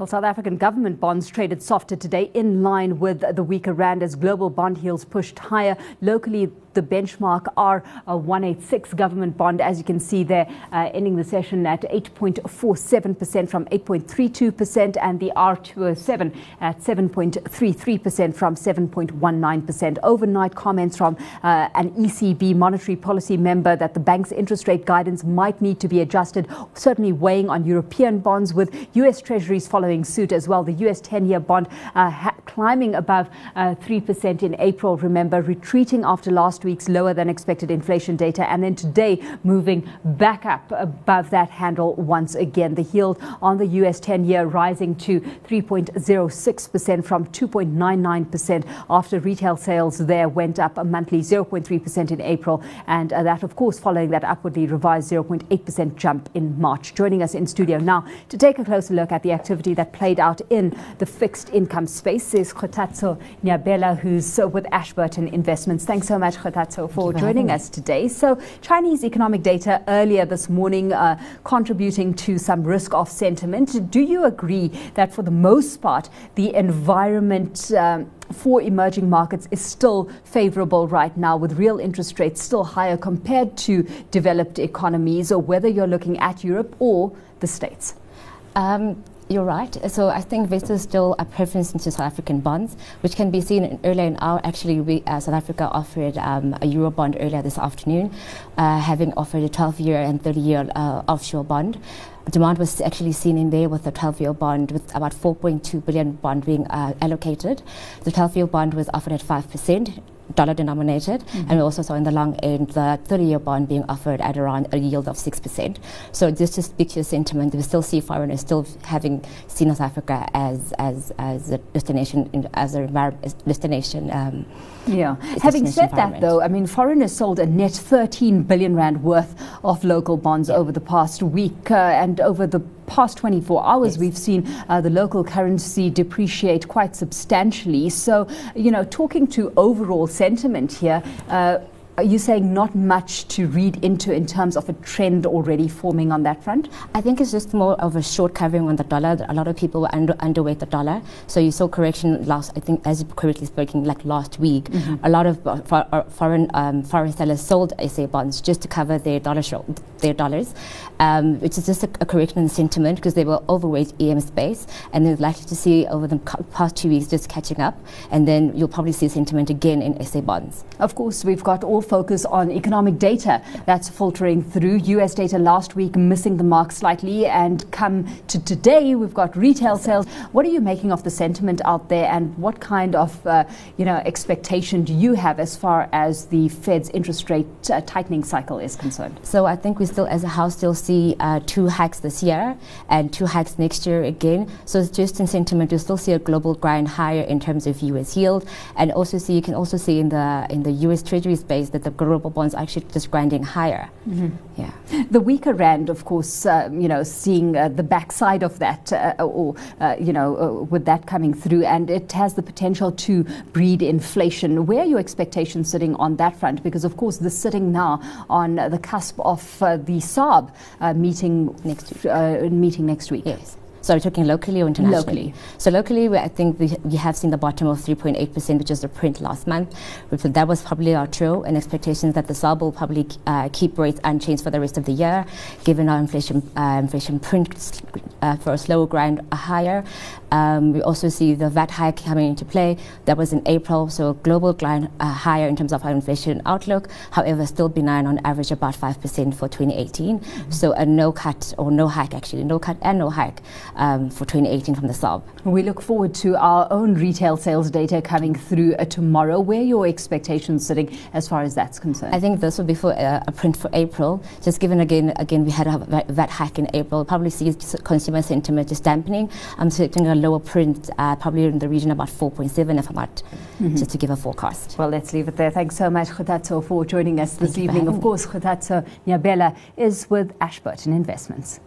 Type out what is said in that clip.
Well, South African government bonds traded softer today in line with the weaker rand as global bond yields pushed higher. Locally, the benchmark R186 government bond, as you can see there, uh, ending the session at 8.47% from 8.32%, and the R207 at 7.33% from 7.19%. Overnight comments from uh, an ECB monetary policy member that the bank's interest rate guidance might need to be adjusted, certainly weighing on European bonds, with US Treasuries following suit as well. The US 10 year bond uh, climbing above 3% uh, in April, remember, retreating after last last week's lower than expected inflation data, and then today moving back up above that handle once again. The yield on the US 10 year rising to 3.06% from 2.99% after retail sales there went up a monthly 0.3% in April, and uh, that, of course, following that upwardly revised 0.8% jump in March. Joining us in studio now to take a closer look at the activity that played out in the fixed income space is Kgothatso Nyabela, who's with Ashburton Investments. Thanks so much, Kgothatso, for joining us today. So, Chinese economic data earlier this morning uh, contributing to some risk off sentiment. Do you agree that for the most part, the environment um, for emerging markets is still favorable right now, with real interest rates still higher compared to developed economies, or whether you're looking at Europe or the States? Um, you're right. So I think is still a preference into South African bonds, which can be seen in earlier in our actually we, uh, South Africa offered um, a euro bond earlier this afternoon, uh, having offered a 12-year and 30-year uh, offshore bond. Demand was actually seen in there with the 12-year bond with about 4.2 billion bond being uh, allocated. The 12-year bond was offered at 5% dollar denominated, mm-hmm. and we also saw in the long end the 30 year bond being offered at around a yield of 6%. So this just speaks to sentiment. We still see foreigners still having seen North Africa as, as, as a destination, as a destination. Um, yeah. Having said that, though, I mean, foreigners sold a net 13 billion rand worth of local bonds yeah. over the past week, uh, and over the past 24 hours, yes. we've seen uh, the local currency depreciate quite substantially. So, you know, talking to overall sentiment here. Uh, are you saying not much to read into in terms of a trend already forming on that front? I think it's just more of a short covering on the dollar. A lot of people were under, underweight the dollar. So you saw correction last, I think, as you correctly speaking, like last week. Mm-hmm. A lot of uh, for, uh, foreign um, foreign sellers sold SA bonds just to cover their dollar their dollars, um, which is just a, a correction in sentiment because they were overweight EM space, and they're likely to see over the past two weeks just catching up, and then you'll probably see sentiment again in SA bonds. Of course, we've got all focus on economic data that's filtering through. US data last week missing the mark slightly, and come to today, we've got retail sales. What are you making of the sentiment out there, and what kind of uh, you know expectation do you have as far as the Fed's interest rate uh, tightening cycle is concerned? So I think we still, as a house, still see uh, two hikes this year and two hikes next year again. So just in sentiment, you still see a global grind higher in terms of US yield, and also see you can also see in the in the US Treasury space that the global bonds are actually just grinding higher. Mm-hmm. Yeah. The weaker rand, of course, uh, you know, seeing uh, the backside of that, uh, or uh, you know, uh, with that coming through, and it has the potential to breed inflation. Where are your expectations sitting on that front? Because of course, this sitting now on the cusp of uh, the SARB meeting next meeting next week. Yes. So we're talking locally or internationally? Locally. So locally, we, I think we, we have seen the bottom of 3.8%, which is the print last month. That was probably our true and expectations that the SARB will probably uh, keep rates unchanged for the rest of the year, given our inflation uh, inflation print uh, for a slower grind are higher. Um, we also see the VAT hike coming into play. That was in April, so global grind uh, higher in terms of our inflation outlook. However, still benign on average, about 5% for 2018. Mm-hmm. So a no cut or no hike actually, no cut and no hike um, for 2018 from the SARB. We look forward to our own retail sales data coming through uh, tomorrow. Where are your expectations sitting as far as that's concerned? I think this will be for uh, a print for April. Just given again, again we had a VAT hike in April. Probably see consumer sentiment just dampening. I'm expecting a lower print, uh, probably in the region about 4.7 if I'm not, mm-hmm. just to give a forecast. Well, let's leave it there. Thanks so much, Kgothatso, for joining us this Thank evening. Of course, Kgothatso Nyabela is with Ashburton Investments.